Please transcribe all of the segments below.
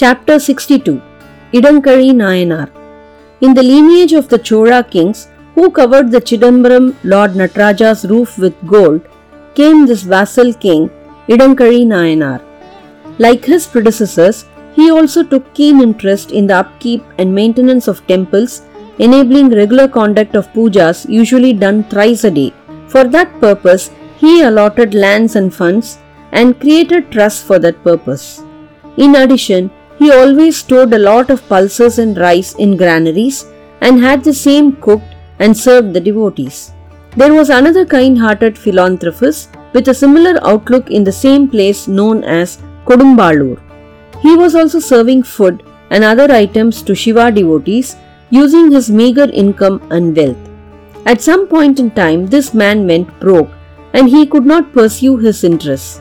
Chapter 62 Idankazhi Nayanar In the lineage of the Chola kings who covered the Chidambaram Lord Nataraja's roof with gold came this vassal king Idankazhi Nayanar. Like his predecessors, he also took keen interest in the upkeep and maintenance of temples, enabling regular conduct of pujas usually done thrice a day. For that purpose, he allotted lands and funds and created trusts for that purpose. In addition, he always stored a lot of pulses and rice in granaries and had the same cooked and served the devotees. There was another kind hearted philanthropist with a similar outlook in the same place known as Kodumbalur. He was also serving food and other items to Shiva devotees using his meager income and wealth. At some point in time, this man went broke and he could not pursue his interests.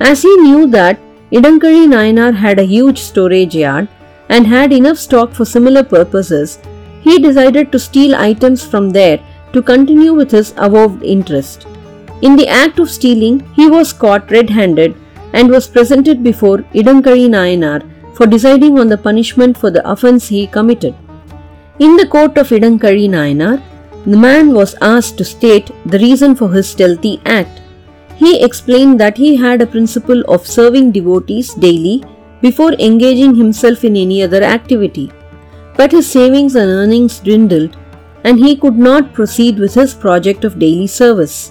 As he knew that Idankazhi Nayanar had a huge storage yard and had enough stock for similar purposes, he decided to steal items from there to continue with his avowed interest. In the act of stealing, he was caught red handed and was presented before Idankazhi Nayanar for deciding on the punishment for the offence he committed. In the court of Idankazhi Nayanar, the man was asked to state the reason for his stealthy act. He explained that he had a principle of serving devotees daily before engaging himself in any other activity. But his savings and earnings dwindled, and he could not proceed with his project of daily service.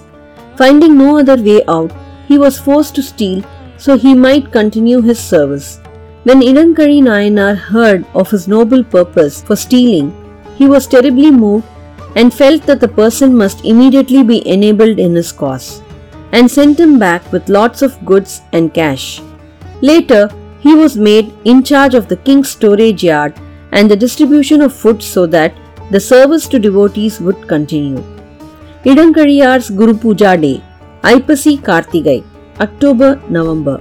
Finding no other way out, he was forced to steal so he might continue his service. When Idankazhi Nayanar heard of his noble purpose for stealing, he was terribly moved and felt that the person must immediately be enabled in his cause, and sent him back with lots of goods and cash. Later, he was made in charge of the king's storage yard and the distribution of food so that the service to devotees would continue. Idankazhiyar's Guru Puja Day, Aipasi Kartigai, October November